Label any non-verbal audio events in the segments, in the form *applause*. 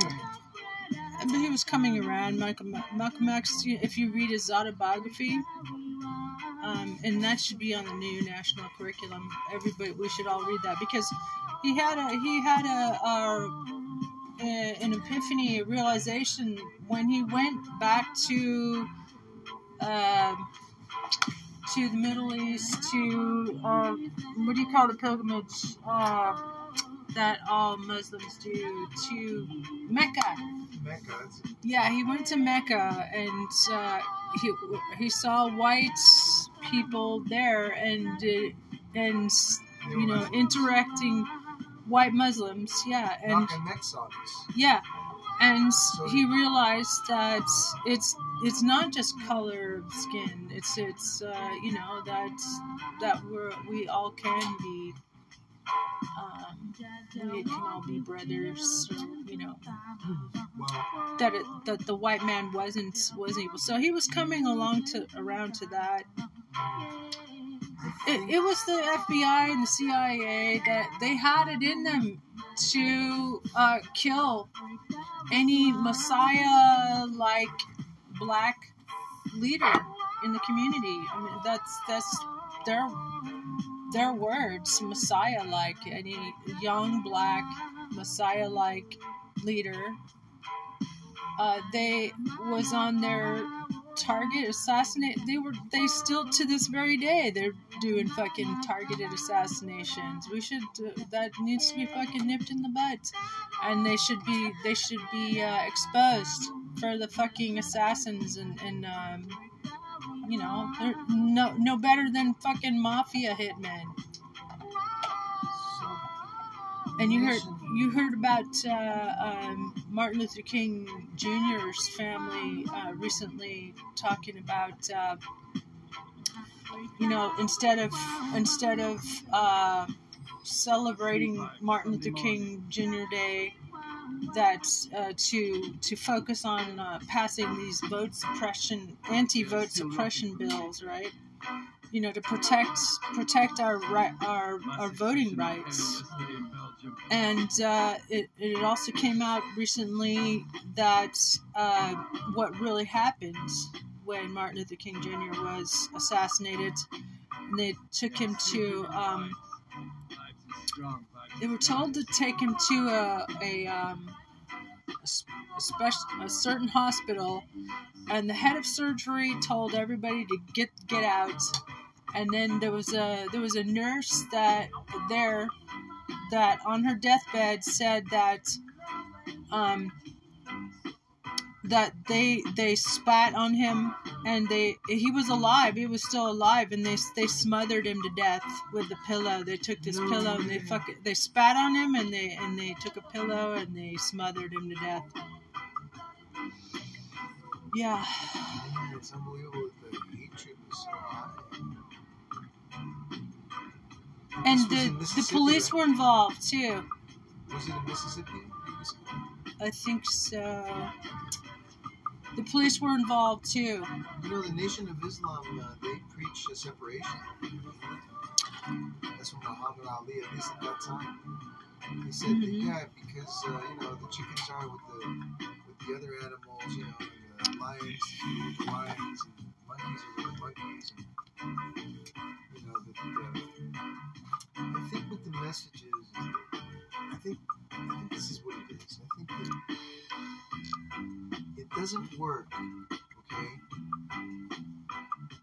But he was coming around. Malcolm, Malcolm X, if you read his autobiography, um, and that should be on the new national curriculum. Everybody, we should all read that because he had a he had a, a, a an epiphany, a realization when he went back to uh, to the Middle East to uh, what do you call the pilgrimage uh, that all Muslims do to Mecca. Mecca. Yeah, he went to Mecca and uh, he he saw white people there and uh, and you know interacting white Muslims. Yeah, and Knocking necks off us. yeah, and he realized that it's it's not just color of skin. It's it's uh, you know that that we're we all can be. Um, we can all be brothers, you know that it, that the white man wasn't wasn't able. So he was coming along to around to that. It, it was the FBI and the CIA that they had it in them to uh, kill any Messiah like black leader in the community. I mean that's that's their their words, Messiah like any young black Messiah like leader uh, they was on their target assassinate they were they still to this very day they're doing fucking targeted assassinations. We should uh, that needs to be fucking nipped in the butt and they should be they should be uh, exposed for the fucking assassins and and um you know they're no no better than fucking mafia hitmen and you heard you heard about uh, um, Martin Luther King Jr.'s family uh, recently talking about uh, you know instead of instead of uh, celebrating Martin Luther King Jr. Day that uh, to to focus on uh, passing these vote suppression anti-vote suppression bills right you know to protect protect our right our, our voting rights and uh, it, it also came out recently that uh, what really happened when Martin Luther King Jr. was assassinated, and they took him to. Um, they were told to take him to a a, um, a, s- a, spec- a certain hospital, and the head of surgery told everybody to get get out. And then there was a there was a nurse that there that on her deathbed said that um, that they they spat on him and they he was alive he was still alive and they they smothered him to death with the pillow. They took this pillow and they fuck they spat on him and they and they took a pillow and they smothered him to death. Yeah. It's unbelievable the hatred was so high. and This the the police were involved too. Was it in Mississippi? i think so the police were involved too You know, the Nation of Islam, uh, they preach a separation. That's what Muhammad Ali, at least at that time, he said that, Mhm. yeah, because uh, you know the chickens are with the with the other animals, you know, the lions with the lions, and monkeys are with the monkeys, and doesn't work, okay?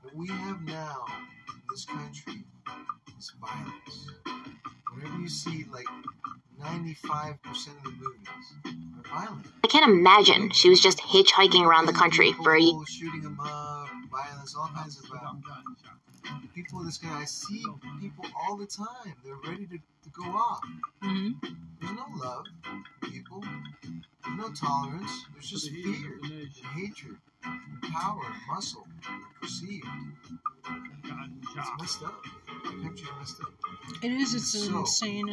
What we have now in this country is violence. Whenever you see like 95% of the movies are violent. I can't imagine she was just hitchhiking around the country for a People shooting them up, violence, all kinds of violence. People in this guy, I see people all the time. They're ready to, to go off. hmm There's no love for people. There's no tolerance. There's just fear and hatred power and muscle perceived. It's messed up. The messed up. It is. It's an So- insane,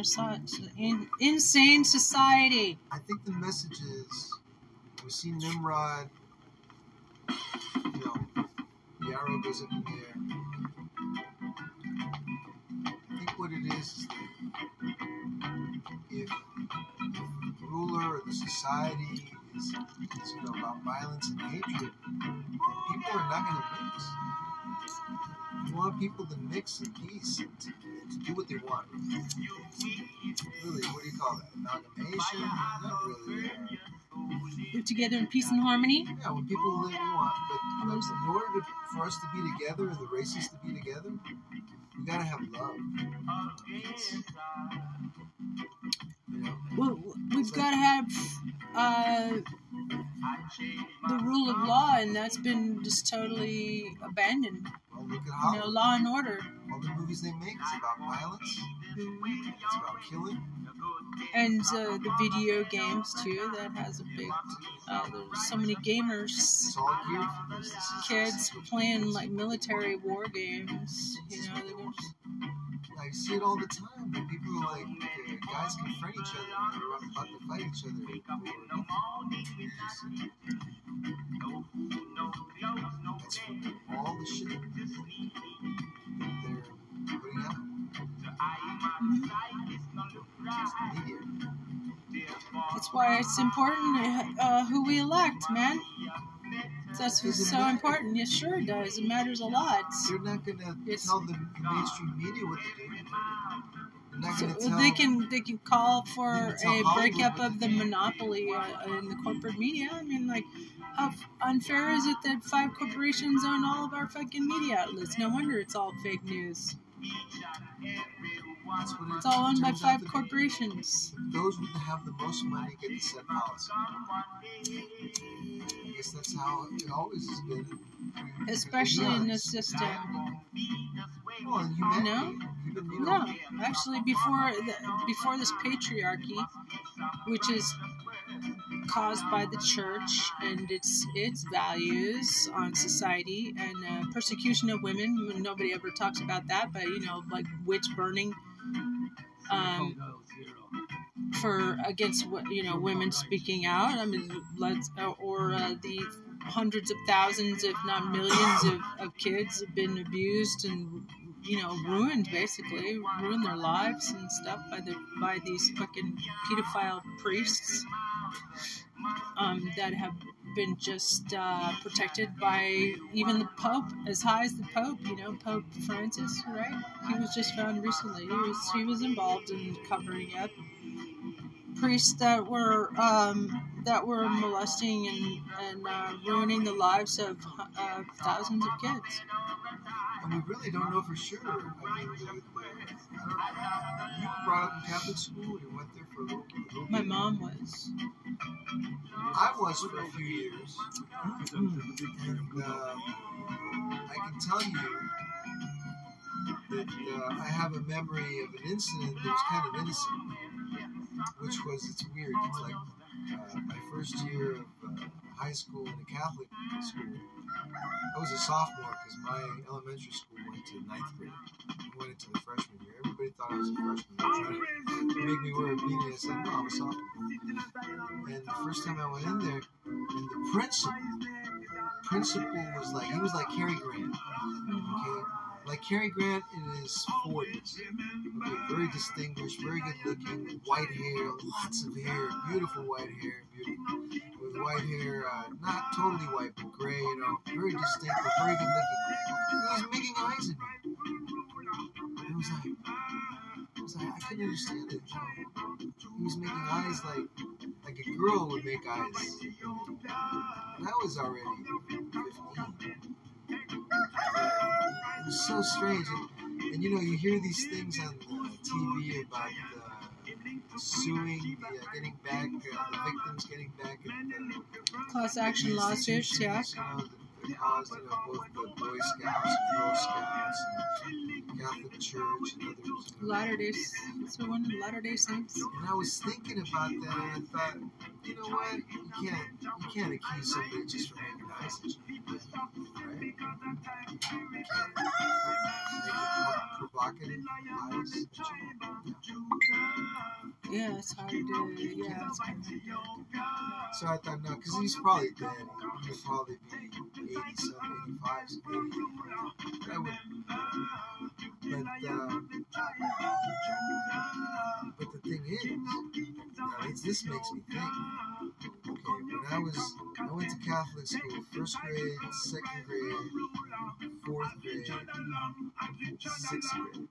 in, insane society. I think the message is we see Nimrod, you know, the arrow society is, is you know about violence and hatred, people are not going to mix. You want people to mix in peace and to, to do what they want. Really, what do you call that? Amalgamation? Not really. Uh, Live together in peace and harmony. yeah, when people live, you want, but, in order to, for us to be together and the races to be together, we gotta have love. You know? Well, we've got to have uh, the rule of law, and that's been just totally abandoned. Well, look at You know, law and order. All the movies they make is about violence. It's about killing. and uh, the video games too. That has a big. Uh, there's so many gamers, It's all geared for this. This is- kids playing like military war games. You know, I see it all the time. That people are like, uh, guys confront each other and they're about to fight each other. over. That's all the shit that they're putting out. That's why it's important uh, who we elect, man. That's what's so important. Yes, sure it does. It matters a lot. You're not gonna It's- tell the, mainstream media what to do. They're So gonna they can they can call for can a breakup of the monopoly uh, in the corporate media. I mean, like, how unfair is it that five corporations own all of our fucking media outlets? No wonder it's all fake news. That's what it It's all owned by five corporations. Those who have the most money get to set policy. I guess that's how it always has been. Especially in this system. Well, you know, No, actually, before the, before this patriarchy, which is caused by the church and its its values on society and uh, persecution of women. Nobody ever talks about that, but you know, like witch burning. Um, for against what you know women speaking out. I mean, let's or uh, the hundreds of thousands, if not millions, of, of kids have been abused and you know ruined, basically ruined their lives and stuff by the by these fucking pedophile priests um, that have been just uh, protected by even the Pope, as high as the Pope. You know, Pope Francis, right? He was just found recently. He was he was involved in covering up priests that were um, that were molesting and and uh, ruining the lives of uh, thousands of kids. and we really don't know for sure. I mean, the, the, I don't, you were brought up in Catholic school. You went there for a little, a little My mom was. I was for a few years, and uh, I can tell you that uh, I have a memory of an incident that was kind of innocent, which was it's weird. It's like my first year of uh, high school in a Catholic school. I was a sophomore because my elementary school went to ninth grade. I went into the freshman year. Everybody thought I was a freshman. They to make me wear a beanie. I said, no, I'm a sophomore. And the first time I went in there, and the principal, principal was like, he was like Cary Grant, okay? Like Cary Grant in his 40s. Very distinguished, very good looking, white hair, lots of hair, beautiful white hair, beautiful. With white hair, uh, not totally white, but gray, you know, very distinct, but very good looking. He was making eyes at me. It was like, was like, I couldn't understand it. He was making eyes like, like a girl would make eyes. And I was already 15. It was so strange. And you know, you hear these things on the TV about uh, suing, the, uh, getting back, uh, the victims getting back at the Class action lawsuits, yeah. You know, that, that caused, know, both the Boy Scouts and Girl Scouts and Catholic Church and others. Latter Day, so one of the Latter Day Saints. And I was thinking about that, and I thought, you know what? You can't, you can't accuse somebody just for eyes at you, right? Provocative eyes you. Yeah, it's hard to. Yeah, it's kind of. So I thought, no, because he's probably dead. He'll probably be 87, 85, 80. That would, but, uh, but the thing is, uh, it's, this makes me think. I was, I went to Catholic school, first grade, second grade, fourth grade, sixth grade.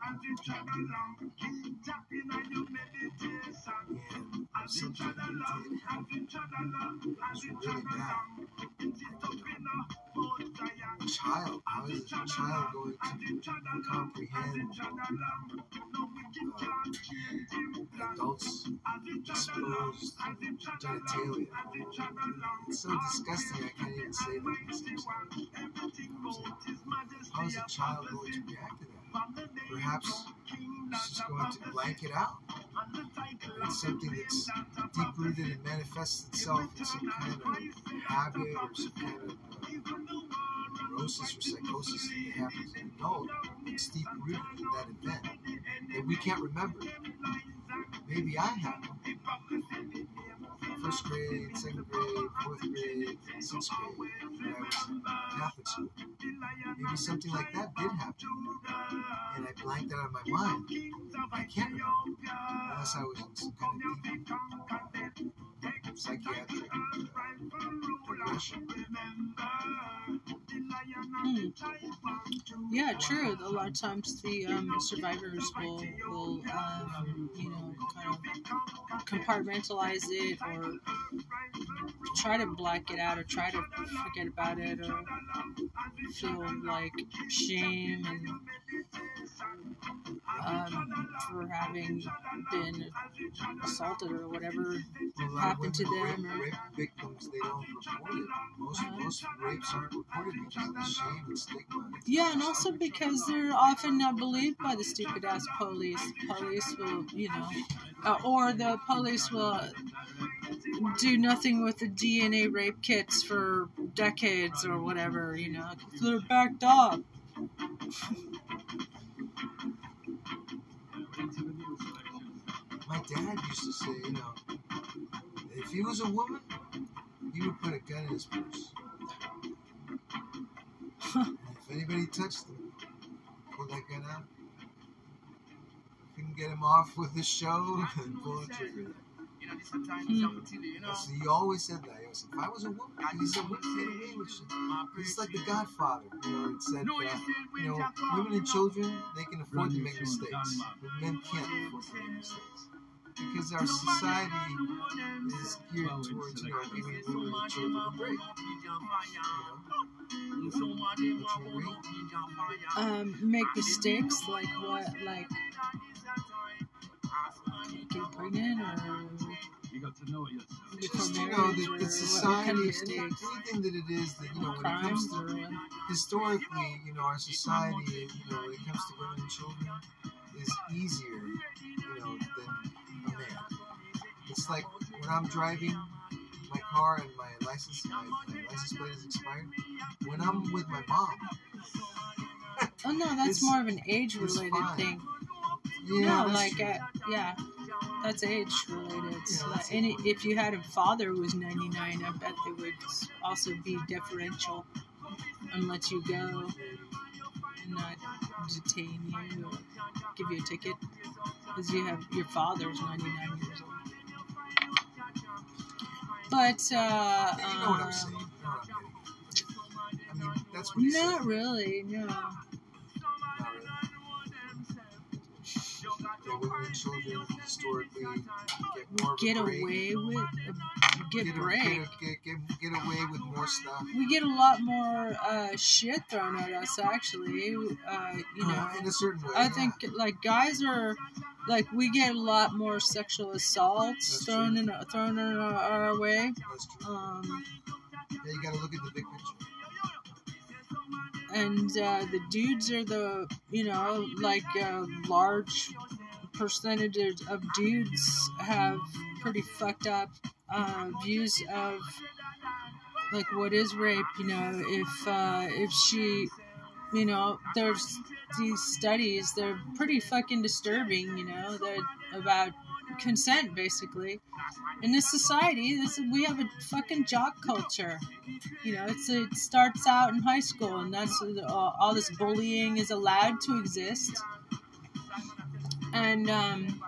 And something did happen. It was really bad. Child, how is a child going to comprehend uh, adults exposed genitalia? It's so disgusting I can't even say that. How is a child going to react to that? Perhaps she's going to blank it out. It's something that's deep rooted and manifests itself in some kind of habit or some kind of uh, neurosis or psychosis that happens as an adult. It's deep rooted in that event that we can't remember. Maybe I have. First grade, second grade, fourth grade, sixth grade, when I was in Catholic school. Maybe something like that did happen. And I blanked out of my mind. I can't remember. Unless I was in some kind of deep psychiatric depression. Hmm. Yeah, true. A lot of times the um, survivors will, will um, you know, kind of compartmentalize it or try to black it out or try to forget about it or feel like shame and um, for having been assaulted or whatever Happened to them or Rape, rape victims, they don't report it. Most, most rapes aren't reported because of the shame and stigma. Yeah, and also because they're often not believed by the stupid ass police. Police will, you know, uh, or the police will do nothing with the DNA rape kits for decades or whatever, you know, 'cause they're backed up. My dad used to say, you know, if he was a woman, he would put a gun in his purse. if anybody touched him, pull that gun out. Couldn't get him off with the show and *laughs* pull the trigger. Hmm. So he always said that. He always said, if I was a woman, he's a woman get away with shit. He's like the Godfather. You know, it said, uh, you know, women and children, they can afford to make mistakes, but men can't afford to make mistakes. Because our society is geared towards, you know, giving women and children a break. You know? Don't you agree? Um, make mistakes like what, like get pregnant or Just, become you know, married the, or the what, society, what kind of any- anything that it is that, you know, when it comes to historically, you know, our society, you know, when it comes to women and children, is easier, you know, than man. It's like when I'm driving my car and my license, my, my license plate is expired. When I'm with my mom, *laughs* Oh no, that's more of an age related thing. yeah, no, like uh, yeah, that's age related. Yeah, So, that's any, if you had a father who was 99, I bet they would also be deferential and let you go not detain you or give you a ticket because you have your father's 99 years old. But uh, you know what I'm saying. Getting at. I mean, that's what not really, no. Women and children historically get more Get break. away with get, get, break. Get, a- get, get, get away with more stuff. we get a lot more uh, shit thrown at us actually uh, you know Uh, in a certain way. i yeah. think like guys are like we get a lot more sexual assaults That's thrown true. in thrown in our, our way that's true. um, Yeah, you got to look at the big picture. And uh, the dudes are the you know like a large percentage of dudes have pretty fucked up uh, views of like what is rape you know if uh, if she you know there's these studies they're pretty fucking disturbing you know they're about consent basically. In this society this we have a fucking jock culture. You know it's it starts out in high school and that's all this bullying is allowed to exist. And um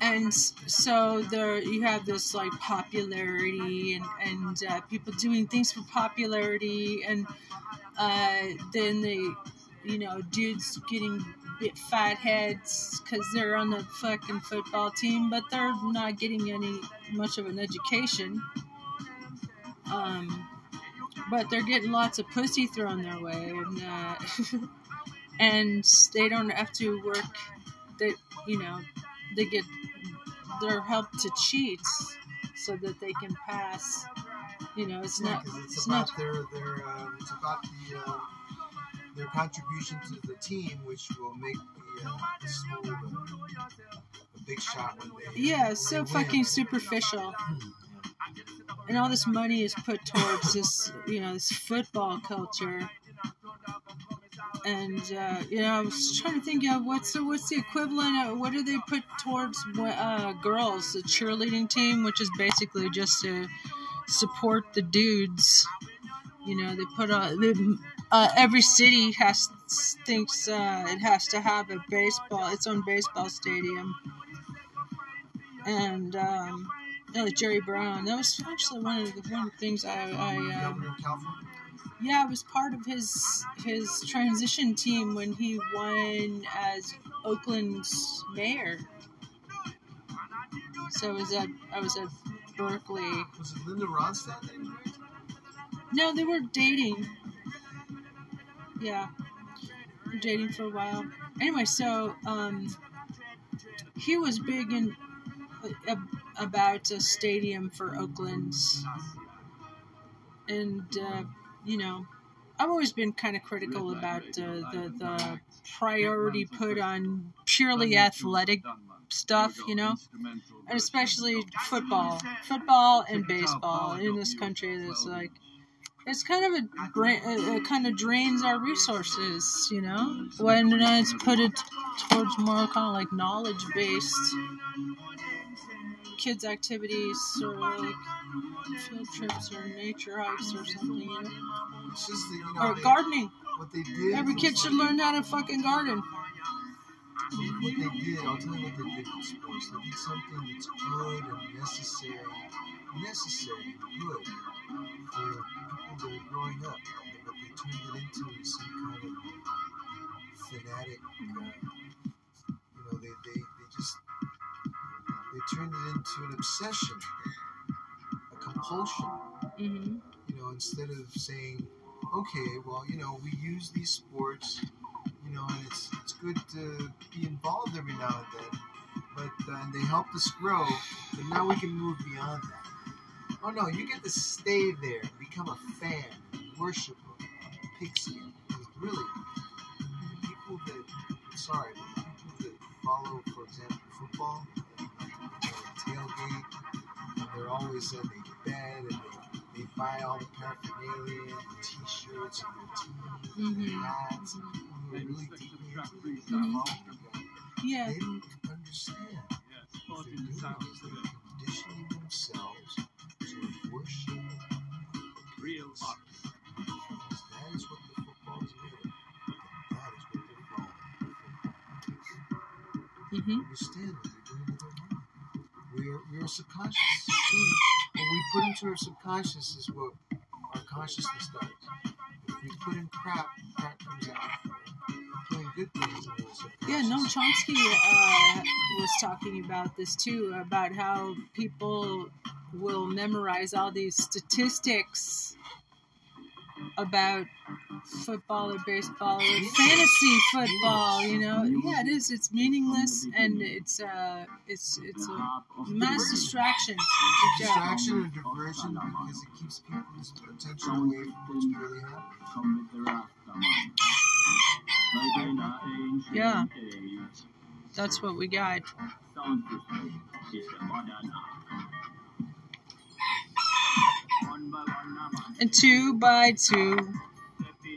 and so there you have this like popularity and and uh, people doing things for popularity and uh, then they you know dudes getting bit fat heads because they're on the fucking football team but they're not getting any much of an education. Um, but they're getting lots of pussy thrown their way and uh, *laughs* and they don't have to work they you know they get their help to cheat so that they can pass. You know it's Yeah, not it's, it's about not their their uh, it's about the uh, their contribution to the team, which will make the, uh, the school a, a big shot when they yeah it's so fucking superficial. And all this money is put towards this you know this football culture. And uh, you know I was trying to think of what's the what's the equivalent of what do they put towards uh, girls? The cheerleading team which is basically just to support the dudes. You know they put on they, uh, every city has thinks uh, it has to have a baseball its own baseball stadium and um, know, Jerry Brown that was actually one of the one of the things I, I um, Governor of California. yeah, I was part of his his transition team when he won as Oakland's mayor. So I was at I was at Berkeley. Was it Linda Ronstadt that he married? No, they were dating. Yeah, dating for a while. Anyway, so um, he was big in uh, about a stadium for Oakland, and uh, you know, I've always been kind of critical about uh, the the priority put on purely athletic stuff, you know, and especially football, football and baseball in this country. That's like it's kind of a uh, it kind of drains our resources, you know, when it's put it towards more kind of like knowledge based kids activities or like field trips or nature hikes or something, you know, It's you know, or gardening. what they did. Every kid should like- learn how to fucking garden. What they did, I'll tell you what they did with sports. They did something that's good and necessary, necessary good for people that are growing up, but they turned it into some kind of fanatic. Uh, you know, they, they, they just they turned it into an obsession, a compulsion. hmm you know, instead of saying, okay, well, you know, we use these sports, you know, and it's it's good to be involved every now and then, but uh, and they helped us grow, but now we can move beyond that. Oh no, you get to stay there, become a fan, worship a pigskin. Because really, people that, sorry, but people that follow, for example, football, they tailgate, and they're always in a bed and they they buy all the paraphernalia, the t-shirts, and the team, Mhm. hats, and people who are really deeply into it, follow the guy. Yeah. They don't understand. What they're doing is they're conditioning themselves hmm Understand what they're doing their mind. We are, we are subconscious. What we put into our subconscious is what our consciousness does. If we put in crap, crap comes out. Putting good things in our subconscious. Yeah, Noam Chomsky uh, was talking about this too, about how people will memorize all these statistics about football or baseball or fantasy football. You know, yeah, it is. It's meaningless and it's uh, it's it's a mass distraction. Distraction and diversion because it keeps people's attention away from what's really happening. Yeah. That's what we got. And two by two.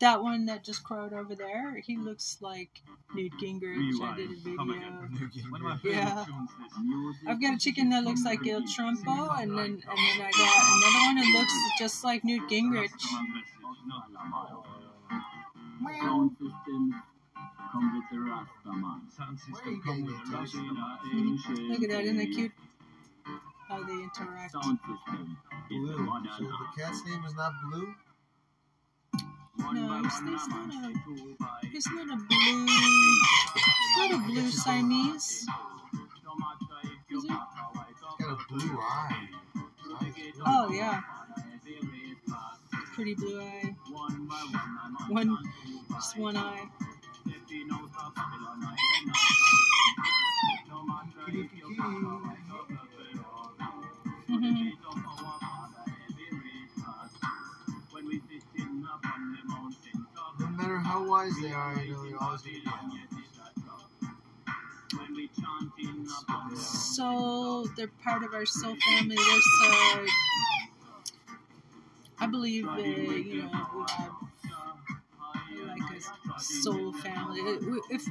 That one that just crowed over there, he hmm. looks like Newt Gingrich. I did a video. One of my Yeah. favorite tunes is I've got a chicken that looks like Il Trumpo, and then and then I got another one that looks just like Newt Gingrich. Sound system come with the Rastaman. Sound Where are you system come with the the attention? Look at that, isn't that cute? How they interact. Sound system Blue. So the cat's name is not Blue? No, it's, it's not a. It's not a blue. It's not a blue Siamese. Is it? It's got a blue eye. His eye is blue. Oh yeah, pretty blue eye. One, just one eye. No *laughs* how wise they are, you know, they're always going to So they're part of our soul family. There's uh, I believe uh, you know we have like a soul family. If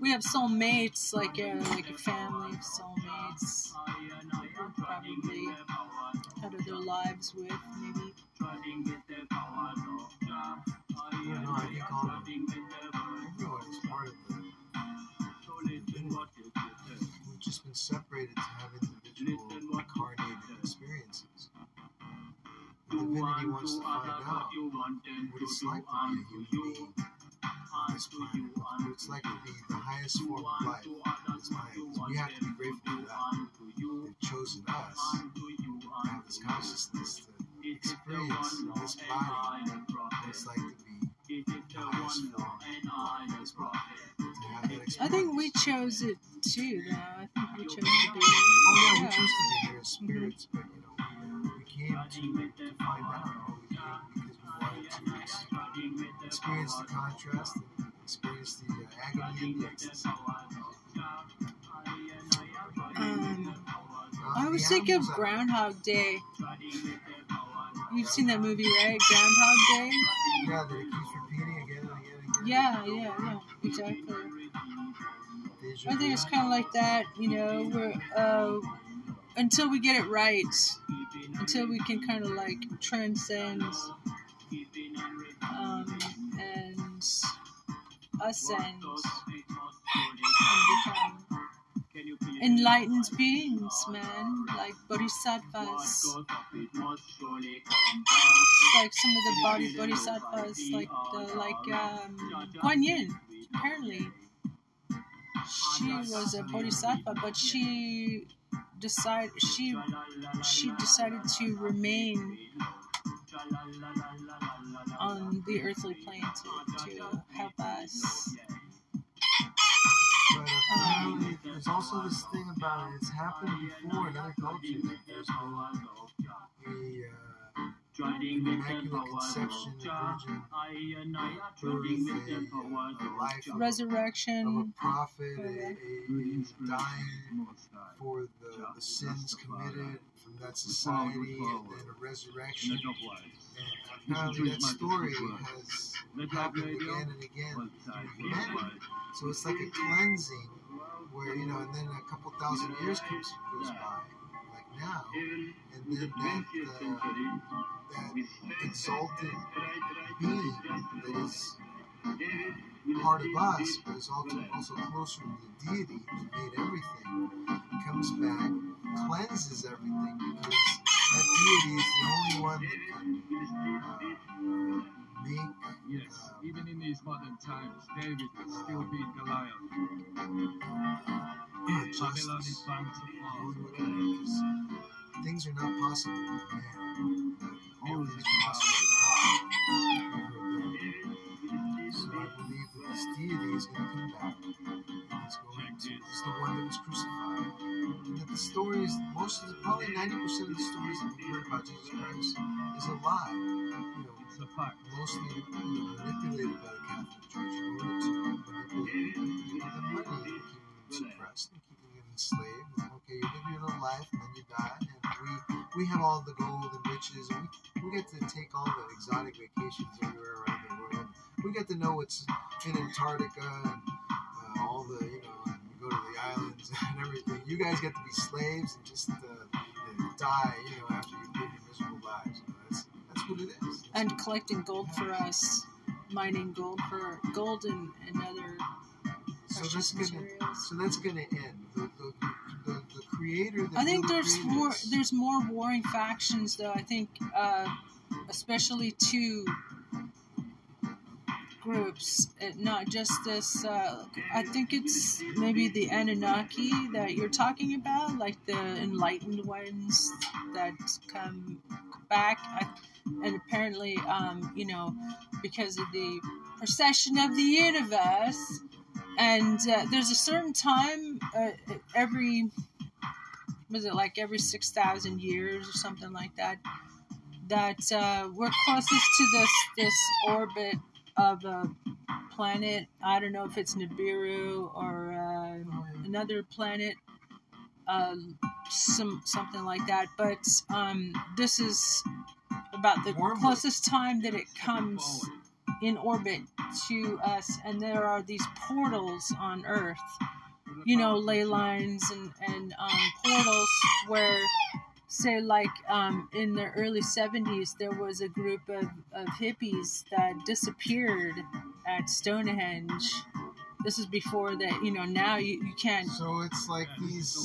we have soul mates, like a like a family of soulmates, we'll probably out of their lives with maybe. Is part of divinity. We've just been separated to have individual incarnated experiences. The divinity wants to find out what it's like to be a human being on this planet, what it's like to be the highest form of life on this planet. We have to be grateful for that. They've chosen us to have this consciousness to experience this body what it's like I think we chose it too. Though I think we chose to be Oh yeah, we chose to be here as spirits, but you know, we came to, to find out. Know, we came because we wanted to experience the contrast and experience the uh, agony and the ecstasy. Um, Uh, I was thinking of Groundhog Day. *laughs* You've seen that movie, right? Groundhog Day. Yeah, Yeah, yeah, yeah, exactly. I think it's kind of like that, you know, where uh, until we get it right, until we can kind of like transcend um, and ascend and become enlightened beings, man, like bodhisattvas. Like some of the body bodhisattvas, like the, like um, Guan Yin, apparently. She was a bodhisattva, but she decided she she decided to remain on the earthly plane to, to help us. But there's also this thing about it. It's happened before in other cultures. Uh, There's been a uh, immaculate conception, a virgin. Birth, a, a life of, of a Resurrection. prophet, a, a, a dying for the, the sins committed from that society, and then a resurrection. And apparently, that story has happened again and again. through humanity. So it's like a cleansing where, you know, and then a couple thousand years goes by, like now, and then that, uh, that exalted being that is part of us, but is also, also closer to the deity that made everything, comes back, cleanses everything, because that deity is the only one that can uh, make Yes, even in these modern times, David can still beat Goliath. Babylon is bound to fall. Really look at it, 'cause things are not possible with man. All are possible with God. So I believe that this deity is going to come back. He's going to, he's the one that was crucified. That the stories, most of the, probably 90% of the stories that we've heard about Jesus Christ is a lie. You know, It's a fact. mostly you know, manipulated by the Catholic Church in order to manipulate them money, and keep them suppressed and keeping them enslaved. And, okay, you live your little life and then you die, and we we have all the gold and riches, and we, we get to take all the exotic vacations everywhere around the world. We get to know what's in Antarctica and uh, all the, you know, the islands *laughs* and everything. You guys get to be slaves and just uh, die, you know, after you live your miserable lives. You know, that's, that's what it is. and collecting gold for us, mining gold for gold and, and other so that's precious gonna, materials. so that's gonna end. The, the, the, the creator. I think there's more us- there's more warring factions though. I think uh, especially two groups, not just this. Uh, I think it's maybe the Anunnaki that you're talking about, like the enlightened ones that come back. I, and apparently, um, you know, because of the procession of the universe, and uh, there's a certain time uh, every was it like every 6,000 years or something like that that uh, we're closest to this this orbit of a planet. I don't know if it's Nibiru or uh, another planet uh, some something like that but um, this is about the closest time that it comes in orbit to us and there are these portals on earth. You know, ley lines and, and um, portals where, say, like um, in the early 70s, there was a group of, of hippies that disappeared at Stonehenge. This is before that, you know, now you, you can't. So it's like these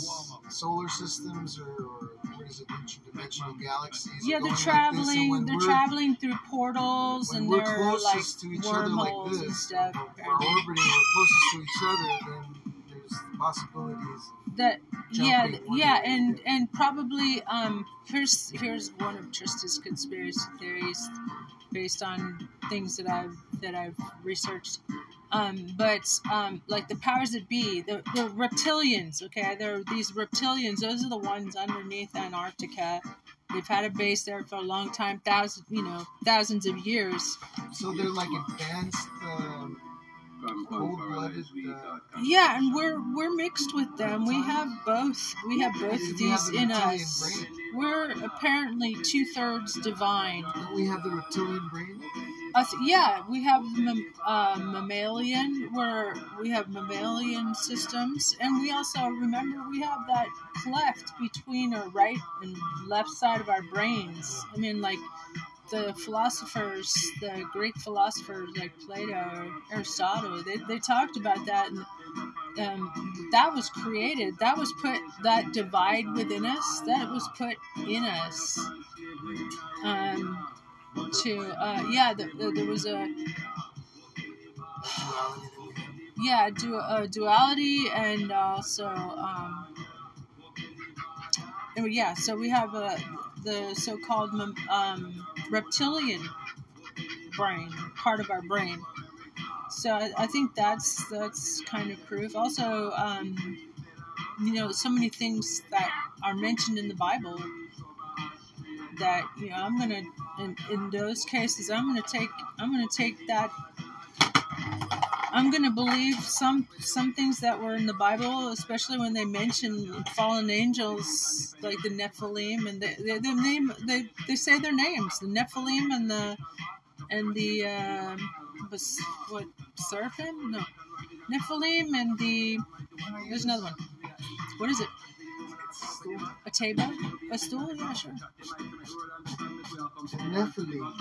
solar systems, or, or what is it, interdimensional galaxies? Yeah, they're like traveling. when they're traveling through portals, and we're they're like to each other like wormholes this, and stuff. we're, we're orbiting, we're closest to each other, then there's the possibilities. That yeah yeah and and probably um here's here's one of trista's conspiracy theories based on things that i've that i've researched. Um but um like the powers that be the, the reptilians okay they're these reptilians those are the ones underneath antarctica. They've had a base there for a long time thousands you know thousands of years. So they're like advanced. Um, Cold-blooded, uh, yeah and we're we're mixed with them. We have both. We have both of these in us. we're apparently two-thirds divine. Don't we have the reptilian brain? Uh, yeah, we have mam- uh, mammalian, where we have mammalian systems, and we also remember we have that cleft between our right and left side of our brains. I mean, like the philosophers, the Greek philosophers like Plato, Aristotle, they, they talked about that, and um, that was created. That was put that divide within us. That was put in us. Um, to uh, yeah, the, the, there was a yeah du- uh, duality and also um, yeah so we have uh, the so-called um, reptilian brain part of our brain. So I, I think that's that's kind of proof. Also um, you know so many things that are mentioned in the bible that you know i'm gonna in, in those cases i'm gonna take i'm gonna take that I'm gonna believe some some things that were in the Bible, especially when they mention fallen angels like the Nephilim, and they they name they, they say their names, the Nephilim and the and the um, was what Seraphim? No, Nephilim and the there's another one. What is it? A table? A stool? Yeah, sure. Nephilim.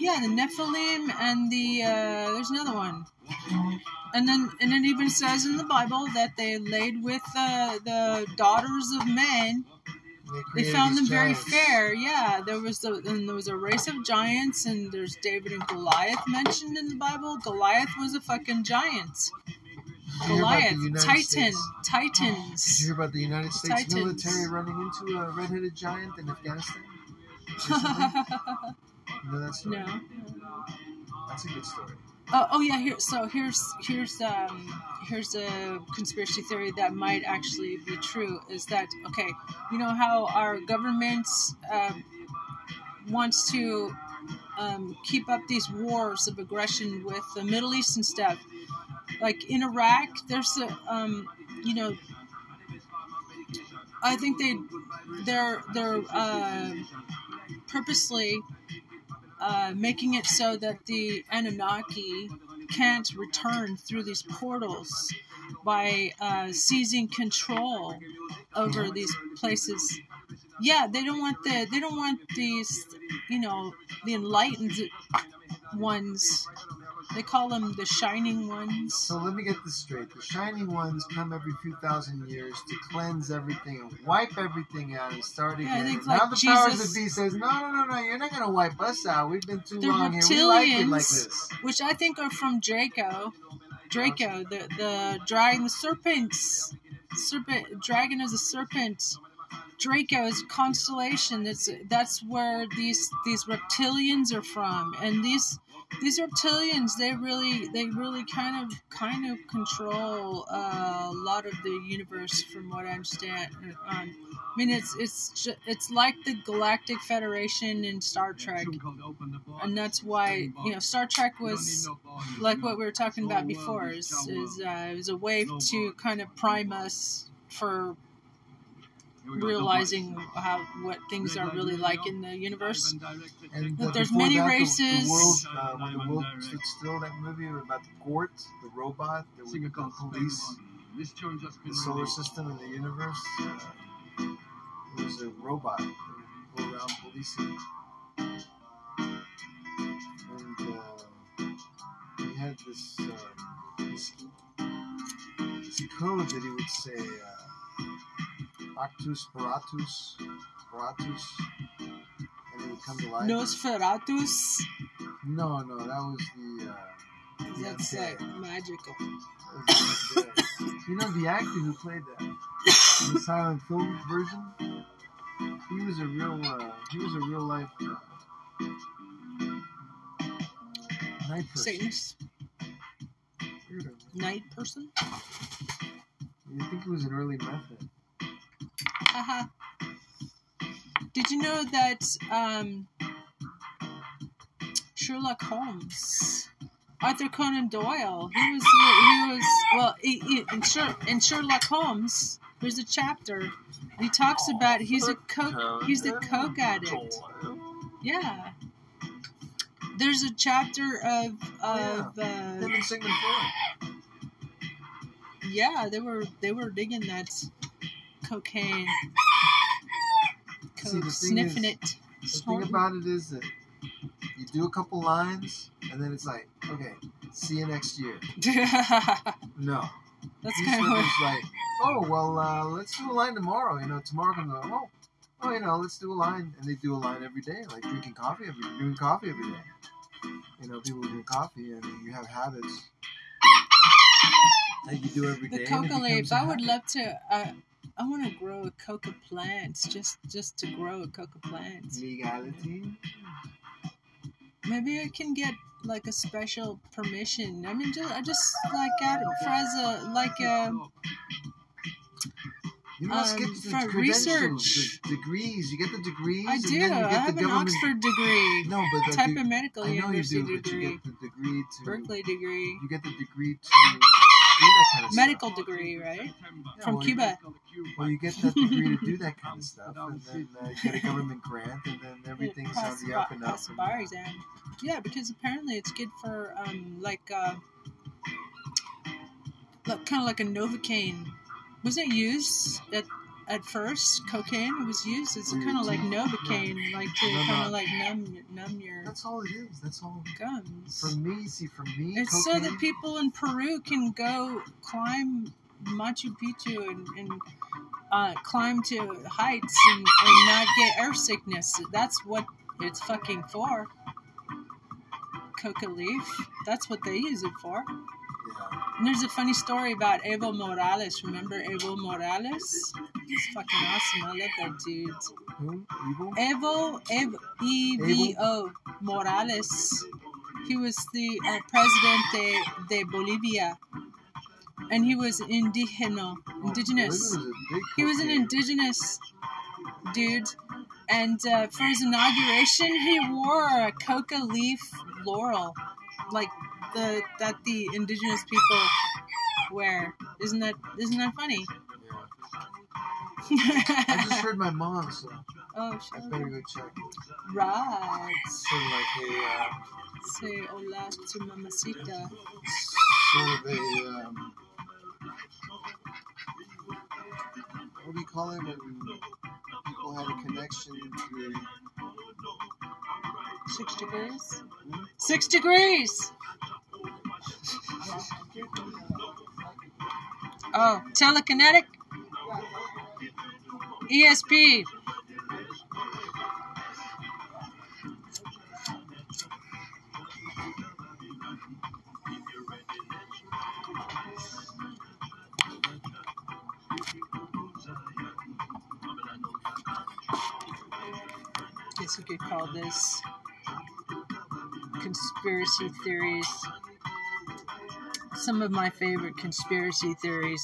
Yeah, the Nephilim and the uh, there's another one. And then and it even says in the Bible that they laid with uh, the daughters of men. They created found them these very fair. Yeah, there was the and there was a race of giants, and there's David and Goliath mentioned in the Bible. Goliath was a fucking giant. Did you hear about the Goliath, Titan, States- Did you hear about the United States Titans. military running into a red-headed giant in Afghanistan? Recently? *laughs* you know that story? no. That's a good story. Oh, oh yeah. Here, so here's here's um here's a conspiracy theory that might actually be true. Is that okay? You know how our government um, wants to um, keep up these wars of aggression with the Middle East and stuff. Like in Iraq, there's a um, you know I think they they're they're uh, purposely uh, making it so that the Anunnaki can't return through these portals by uh, seizing control over these places. Yeah, they don't want the they don't want these you know the enlightened ones. They call them the shining ones. So let me get this straight. The shining ones come every few thousand years to cleanse everything and wipe everything out and start Yeah, again. now like, the powers Jesus- that be says, no, no, no, no, you're not going to wipe us out. We've been too long here. We like it like reptilians, this. which I think are from Draco. Draco, the the dragon, the serpents, serpent, dragon is a serpent. Draco is constellation. That's that's where these these reptilians are from, and these these reptilians they really they really kind of kind of control uh, a lot of the universe, from what I understand. Um, I mean, it's it's ju- it's like the Galactic Federation in Star Trek, and that's why you know Star Trek was like what we were talking about before is, is uh, it was a way to kind of prime us for realizing how what things are really like in the universe. And That uh, there's many that, races. The, world, uh, when the world stood still, that movie about the court, the robot that would uh, police the solar system and the universe. Uh, it was a robot that would go around policing. And uh, he had this, uh, this, this code that he would say, uh, Actus Paratus, Paratus, and it would come to life. Nosferatus, No, no, that was the. Uh, the that's like magical. That was the undead. you know the actor who played that in the silent film version. He was a real. Uh, he was a real life uh, night person. Satanist, night person. You think it was an early method? *laughs* Did you know that um, Sherlock Holmes, Arthur Conan Doyle, he was he was well he, he, in, Sher, in Sherlock Holmes. There's a chapter. He talks about he's a coke he's a coke addict. Yeah. There's a chapter of of uh, Sigmund Freud. yeah they were they were digging that cocaine. See, the Coke, thing sniffing is- it. The thing about it is that you do a couple lines, and then it's like, okay, see you next year. *laughs* No. That's kind of *laughs* like, oh well, uh, let's do a line tomorrow. You know, tomorrow can go. Oh, oh, you know, let's do a line, and they do a line every day, like drinking coffee every drinking coffee every day. You know, people drink coffee, and you have habits that you do every day. the and it coca leaves. I would habit. love to. Uh, I want to grow a coca plant, just just to grow a coca plant. legality. Maybe I can get like a special permission. I mean, just I just like it for as a like a You must Um, get the for research. the degrees. You get the degrees. I do. I have the an. Oxford degree, No, but the, type of medical I know you university do, but degree, you get the degree to Berkeley degree, You get the degree to kind of medical stuff. degree, right? Yeah, From well, you Cuba. Well, you get that degree to do that kind of stuff, and then uh, you get a *laughs* government grant, and then everything's on pass the up and up. and- bar exam. Yeah, because apparently it's good for um like uh like, kind of like a novocaine. Wasn't it used at at first? Cocaine was used as kind of like novocaine, *laughs* like to kind of like numb numb your That's all it is. That's all. gums. For me, see, for me, It's so that people in Peru can go climb Machu Picchu and, and uh, climb to heights and, and not get air sickness. That's what it's fucking for. Coca leaf. That's what they use it for. yeah. And there's a funny story about Evo Morales. Remember Evo Morales? He's fucking awesome. I love that dude. Who? Evo, Evo E V O Morales. He was the uh, president de, de Bolivia, and he was indigeno, Oh, indigenous. Was He was an indigenous dude, and uh, for his inauguration, he wore a coca leaf laurel, like the that the indigenous people wear. Isn't that isn't that funny? I just *laughs* heard my mom, so oh, I better go check. Right. Sort of like a, uh, Say hola to mamacita. sort of a, um, what do you call it when people have a connection through Six degrees. Six degrees. *laughs* Oh, telekinetic. ESP. Guess you could call this conspiracy theories. Some of my favorite conspiracy theories